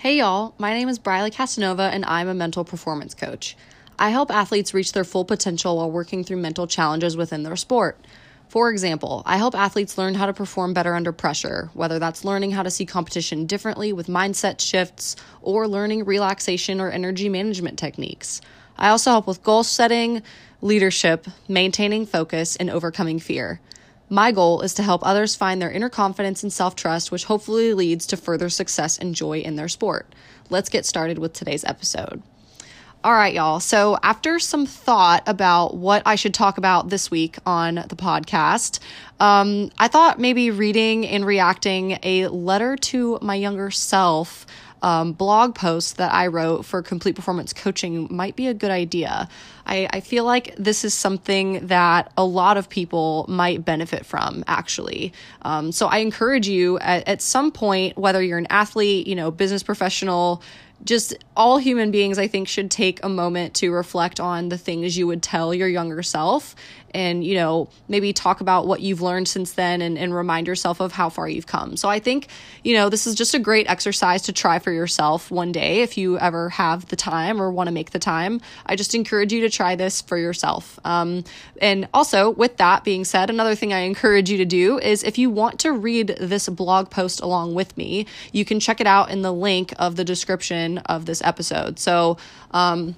Hey y'all, my name is Briley Casanova and I'm a mental performance coach. I help athletes reach their full potential while working through mental challenges within their sport. For example, I help athletes learn how to perform better under pressure, whether that's learning how to see competition differently with mindset shifts or learning relaxation or energy management techniques. I also help with goal setting, leadership, maintaining focus, and overcoming fear. My goal is to help others find their inner confidence and self trust, which hopefully leads to further success and joy in their sport. Let's get started with today's episode. All right, y'all. So, after some thought about what I should talk about this week on the podcast, um, I thought maybe reading and reacting a letter to my younger self um, blog post that I wrote for complete performance coaching might be a good idea. I, I feel like this is something that a lot of people might benefit from, actually. Um, so I encourage you at, at some point, whether you're an athlete, you know, business professional, just all human beings, I think, should take a moment to reflect on the things you would tell your younger self and, you know, maybe talk about what you've learned since then and, and remind yourself of how far you've come. So I think, you know, this is just a great exercise to try for yourself one day if you ever have the time or want to make the time. I just encourage you to try this for yourself. Um, and also, with that being said, another thing I encourage you to do is if you want to read this blog post along with me, you can check it out in the link of the description of this episode. So, um,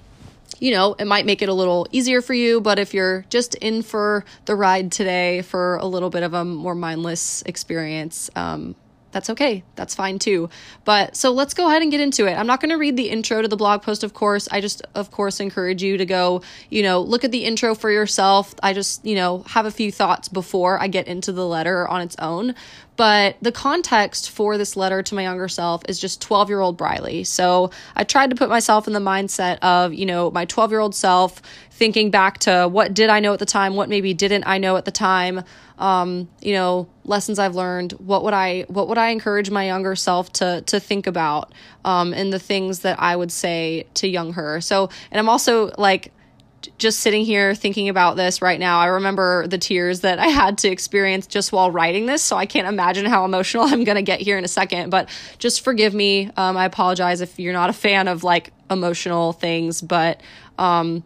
you know, it might make it a little easier for you, but if you're just in for the ride today for a little bit of a more mindless experience, um, that's okay. That's fine too. But so let's go ahead and get into it. I'm not going to read the intro to the blog post, of course. I just, of course, encourage you to go, you know, look at the intro for yourself. I just, you know, have a few thoughts before I get into the letter on its own. But the context for this letter to my younger self is just 12 year old Briley. So I tried to put myself in the mindset of, you know, my 12 year old self, thinking back to what did I know at the time, what maybe didn't I know at the time, um, you know, lessons I've learned. What would I what would I encourage my younger self to to think about, um, and the things that I would say to young her. So, and I'm also like just sitting here thinking about this right now, I remember the tears that I had to experience just while writing this. So I can't imagine how emotional I'm going to get here in a second. But just forgive me. Um, I apologize if you're not a fan of like emotional things, but um,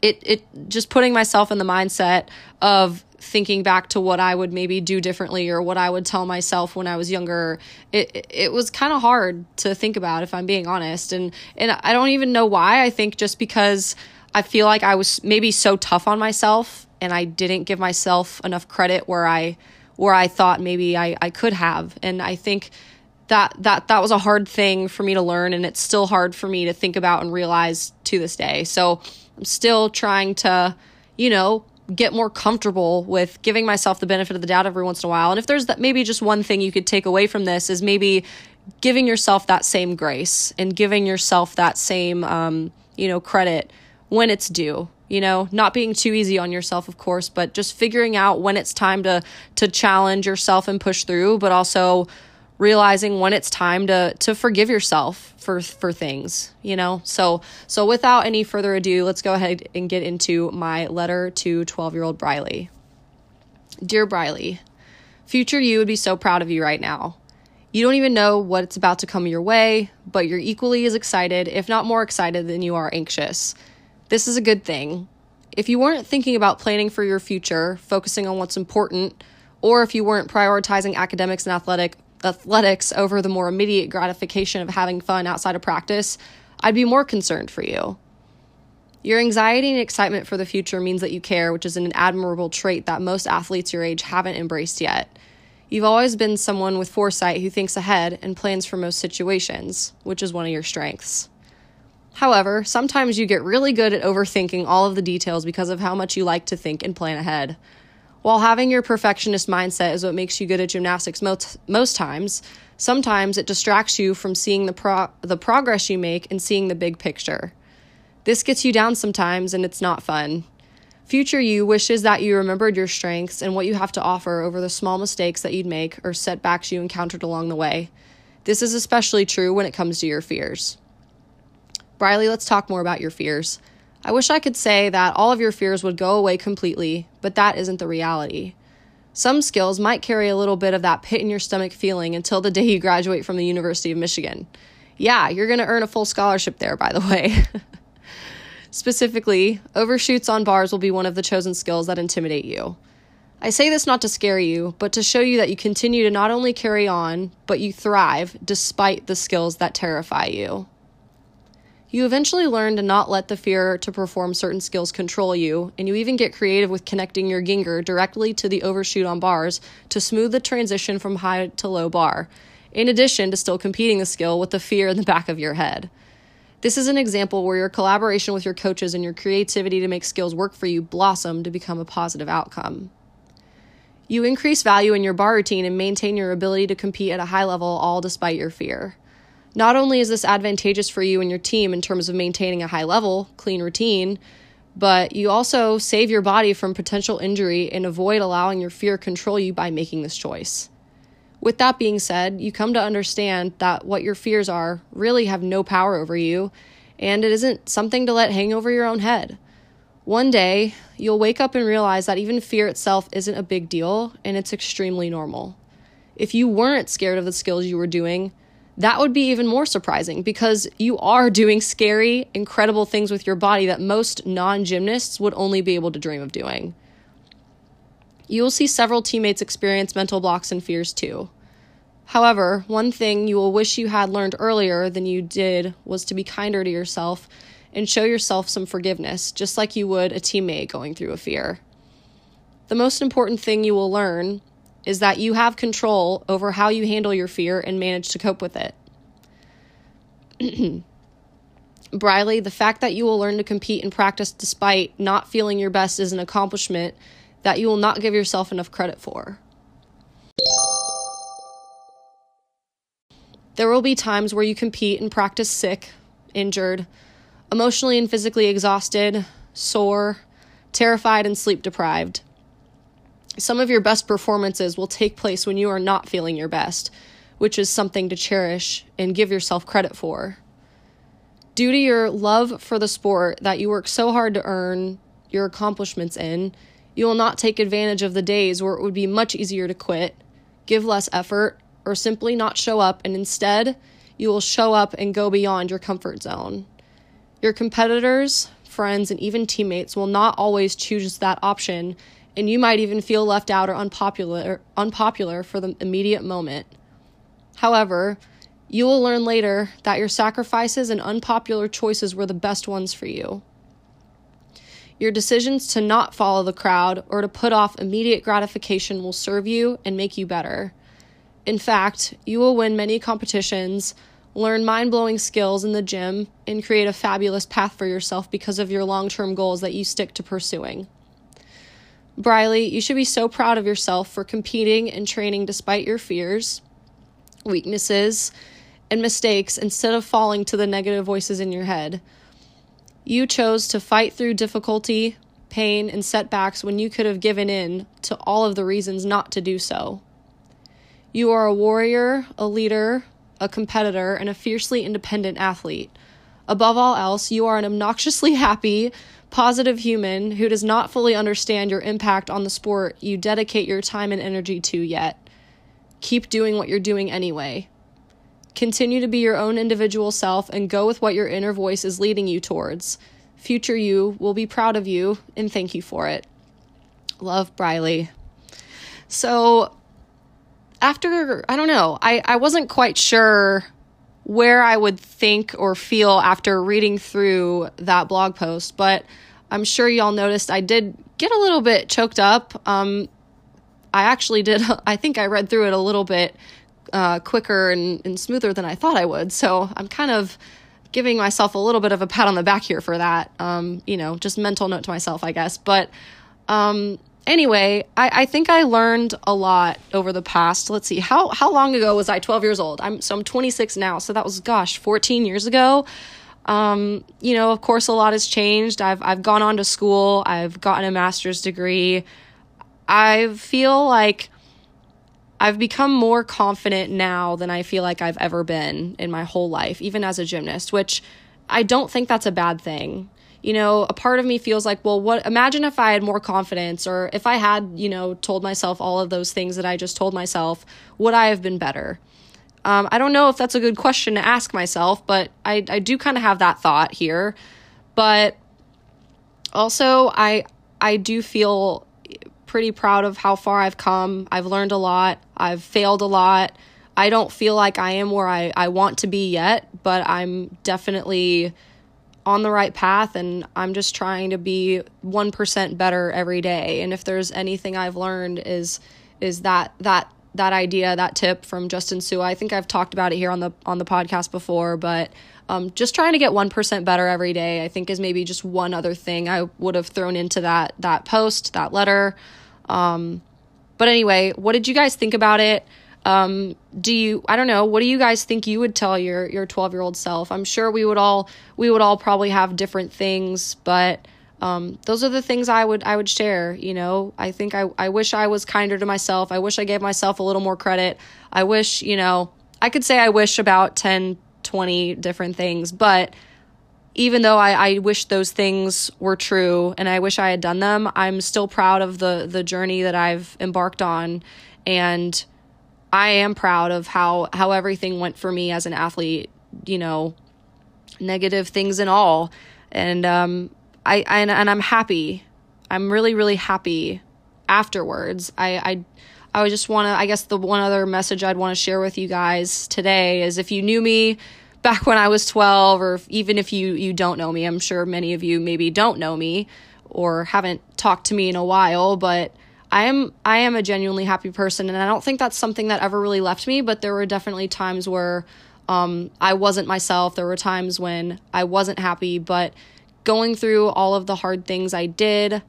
it it just putting myself in the mindset of thinking back to what I would maybe do differently or what I would tell myself when I was younger, it it was kind of hard to think about if I'm being honest. And and I don't even know why. I think just because I feel like I was maybe so tough on myself and I didn't give myself enough credit where I where I thought maybe I, I could have. And I think that that that was a hard thing for me to learn and it's still hard for me to think about and realize to this day. So I'm still trying to, you know, get more comfortable with giving myself the benefit of the doubt every once in a while. And if there's that maybe just one thing you could take away from this is maybe giving yourself that same grace and giving yourself that same um, you know, credit when it's due you know? Not being too easy on yourself of course but just figuring out when it's time to to challenge yourself and push through but also realizing when it's time to to forgive yourself for for things you know? So so without any further ado let's go ahead and get into my letter to 12 year old briley. Dear briley future you would be so proud of you right now. You don't even know what's about to come your way but you're equally as excited if not more excited than you are anxious this is a good thing. If you weren't thinking about planning for your future, focusing on what's important, or if you weren't prioritizing academics and athletic athletics over the more immediate gratification of having fun outside of practice, I'd be more concerned for you. Your anxiety and excitement for the future means that you care, which is an admirable trait that most athletes your age haven't embraced yet. You've always been someone with foresight who thinks ahead and plans for most situations, which is one of your strengths. However, sometimes you get really good at overthinking all of the details because of how much you like to think and plan ahead. While having your perfectionist mindset is what makes you good at gymnastics most, most times, sometimes it distracts you from seeing the, pro- the progress you make and seeing the big picture. This gets you down sometimes and it's not fun. Future you wishes that you remembered your strengths and what you have to offer over the small mistakes that you'd make or setbacks you encountered along the way. This is especially true when it comes to your fears. Briley, let's talk more about your fears. I wish I could say that all of your fears would go away completely, but that isn't the reality. Some skills might carry a little bit of that pit in your stomach feeling until the day you graduate from the University of Michigan. Yeah, you're going to earn a full scholarship there, by the way. Specifically, overshoots on bars will be one of the chosen skills that intimidate you. I say this not to scare you, but to show you that you continue to not only carry on, but you thrive despite the skills that terrify you. You eventually learn to not let the fear to perform certain skills control you, and you even get creative with connecting your Gienger directly to the overshoot on bars to smooth the transition from high to low bar, in addition to still competing the skill with the fear in the back of your head. This is an example where your collaboration with your coaches and your creativity to make skills work for you blossom to become a positive outcome. You increase value in your bar routine and maintain your ability to compete at a high level, all despite your fear. Not only is this advantageous for you and your team in terms of maintaining a high level, clean routine, but you also save your body from potential injury and avoid allowing your fear control you by making this choice. With that being said, you come to understand that what your fears are really have no power over you, and it isn't something to let hang over your own head. One day, you'll wake up and realize that even fear itself isn't a big deal and it's extremely normal. If you weren't scared of the skills you were doing, that would be even more surprising because you are doing scary, incredible things with your body that most non gymnasts would only be able to dream of doing. You will see several teammates experience mental blocks and fears too. However, one thing you will wish you had learned earlier than you did was to be kinder to yourself and show yourself some forgiveness, just like you would a teammate going through a fear. The most important thing you will learn is that you have control over how you handle your fear and manage to cope with it. Briley, the fact that you will learn to compete and practice despite not feeling your best is an accomplishment that you will not give yourself enough credit for. There will be times where you compete and practice sick, injured, emotionally and physically exhausted, sore, terrified, and sleep deprived. Some of your best performances will take place when you are not feeling your best, which is something to cherish and give yourself credit for. Due to your love for the sport that you work so hard to earn your accomplishments in, you will not take advantage of the days where it would be much easier to quit, give less effort, or simply not show up, and instead, you will show up and go beyond your comfort zone. Your competitors, friends, and even teammates will not always choose that option, and you might even feel left out or unpopular, unpopular for the immediate moment. However, you will learn later that your sacrifices and unpopular choices were the best ones for you. Your decisions to not follow the crowd or to put off immediate gratification will serve you and make you better. In fact, you will win many competitions learn mind blowing skills in the gym, and create a fabulous path for yourself because of your long term goals that you stick to pursuing. Briley, you should be so proud of yourself for competing and training despite your fears, weaknesses, and mistakes instead of falling to the negative voices in your head. You chose to fight through difficulty, pain, and setbacks when you could have given in to all of the reasons not to do so. You are a warrior, a leader, a competitor, and a fiercely independent athlete. Above all else, you are an obnoxiously happy, positive human who does not fully understand your impact on the sport you dedicate your time and energy to yet. Keep doing what you're doing anyway. Continue to be your own individual self and go with what your inner voice is leading you towards. Future you will be proud of you and thank you for it. Love, Briley. So, after I don't know, I, I wasn't quite sure where I would think or feel after reading through that blog post, but I'm sure y'all noticed I did get a little bit choked up. Um, I actually did, I think I read through it a little bit uh, quicker and, and smoother than I thought I would. So I'm kind of giving myself a little bit of a pat on the back here for that. Um, you know, just mental note to myself, I guess. But um, anyway, I, I think I learned a lot over the past. Let's see, how how long ago was I? Twelve years old. I'm so I'm 26 now. So that was gosh, 14 years ago. Um, you know, of course, a lot has changed. I've I've gone on to school. I've gotten a master's degree. I feel like I've become more confident now than I feel like I've ever been in my whole life, even as a gymnast, which I don't think that's a bad thing you know, a part of me feels like, well, what imagine if I had more confidence or if I had, you know, told myself all of those things that I just told myself, would I have been better? Um, I don't know if that's a good question to ask myself, but I, I do kind of have that thought here. But also, I I do feel pretty proud of how far I've come. I've learned a lot. I've failed a lot. I don't feel like I am where I, I want to be yet, but I'm definitely on the right path and I'm just trying to be 1% better every day. And if there's anything I've learned is is that that that idea, that tip from Justin Su'a. I think I've talked about it here on the on the podcast before, but um, just trying to get 1% better every day, I think is maybe just one other thing I would have thrown into that that post, that letter. Um, but anyway, what did you guys think about it? Um, do you I don't know, what do you guys think you would tell your your 12-year-old self? I'm sure we would all we would all probably have different things, but um, those are the things I would I would share. You know, I think I, I wish I was kinder to myself. I wish I gave myself a little more credit. I wish, you know, I could say I wish about 10, 20 different things, but even though I, I wish those things were true and I wish I had done them, I'm still proud of the the journey that I've embarked on and I am proud of how how everything went for me as an athlete, you know, negative things and all. And um I, I and I'm happy. I'm really really happy afterwards. I I I just want to I guess the one other message I'd want to share with you guys today is if you knew me back when I was 12 or if, even if you you don't know me, I'm sure many of you maybe don't know me or haven't talked to me in a while, but I am I am a genuinely happy person and I don't think that's something that ever really left me, but there were definitely times where um, I wasn't myself. There were times when I wasn't happy, but going through all of the hard things I did,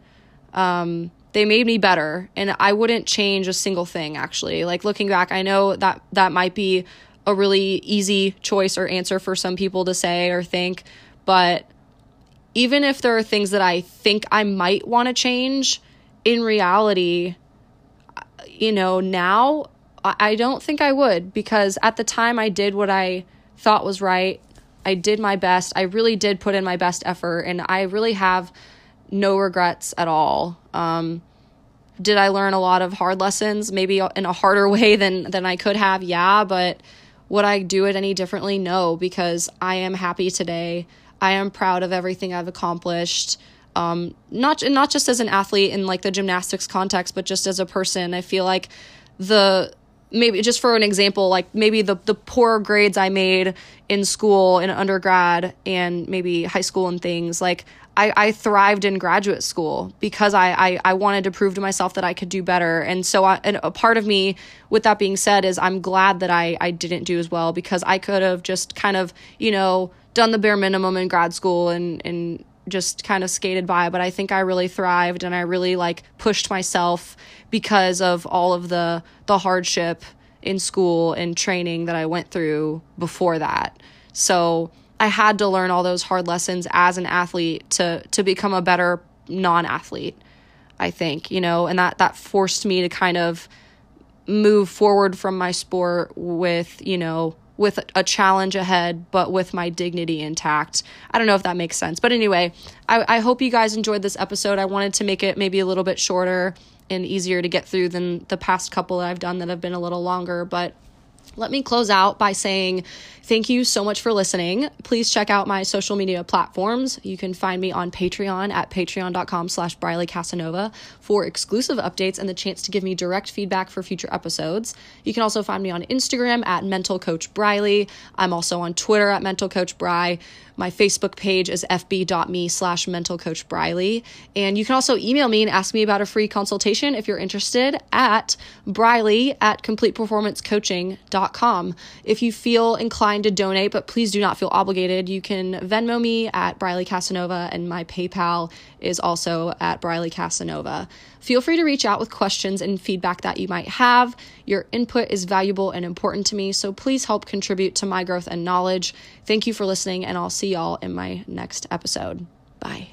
um, they made me better and I wouldn't change a single thing actually. Like looking back, I know that that might be a really easy choice or answer for some people to say or think, but even if there are things that I think I might want to change, in reality, you know, now I don't think I would because at the time I did what I thought was right. I did my best. I really did put in my best effort, and I really have no regrets at all. Um, did I learn a lot of hard lessons? Maybe in a harder way than than I could have. Yeah, but would I do it any differently? No, because I am happy today. I am proud of everything I've accomplished um, not not just as an athlete in like the gymnastics context, but just as a person. I feel like the maybe just for an example, like maybe the the poor grades I made in school in undergrad and maybe high school and things like I, I thrived in graduate school because I, I, I wanted to prove to myself that I could do better. And so I, and a part of me, with that being said, is I'm glad that I, I didn't do as well because I could have just kind of, you know, done the bare minimum in grad school and, and just kind of skated by, but I think I really thrived and I really like pushed myself because of all of the the hardship in school and training that I went through before that. So, I had to learn all those hard lessons as an athlete to to become a better non-athlete. I think, you know, and that that forced me to kind of move forward from my sport with, you know, with a challenge ahead, but with my dignity intact. I don't know if that makes sense. But anyway, I, I hope you guys enjoyed this episode. I wanted to make it maybe a little bit shorter and easier to get through than the past couple that I've done that have been a little longer. But let me close out by saying thank you so much for listening. Please check out my social media platforms. You can find me on Patreon at patreon.com slash Briley Casanova for exclusive updates and the chance to give me direct feedback for future episodes. You can also find me on Instagram at Mental Coach Briley. I'm also on Twitter at Mental Coach Bri. My Facebook page is fb.me slash mental coach Briley. And you can also email me and ask me about a free consultation if you're interested at Briley at completeperformancecoaching.com. If you feel inclined to donate, but please do not feel obligated, you can Venmo me at Briley Casanova and my PayPal is also at Briley Casanova. Feel free to reach out with questions and feedback that you might have. Your input is valuable and important to me, so please help contribute to my growth and knowledge. Thank you for listening, and I'll see y'all in my next episode. Bye.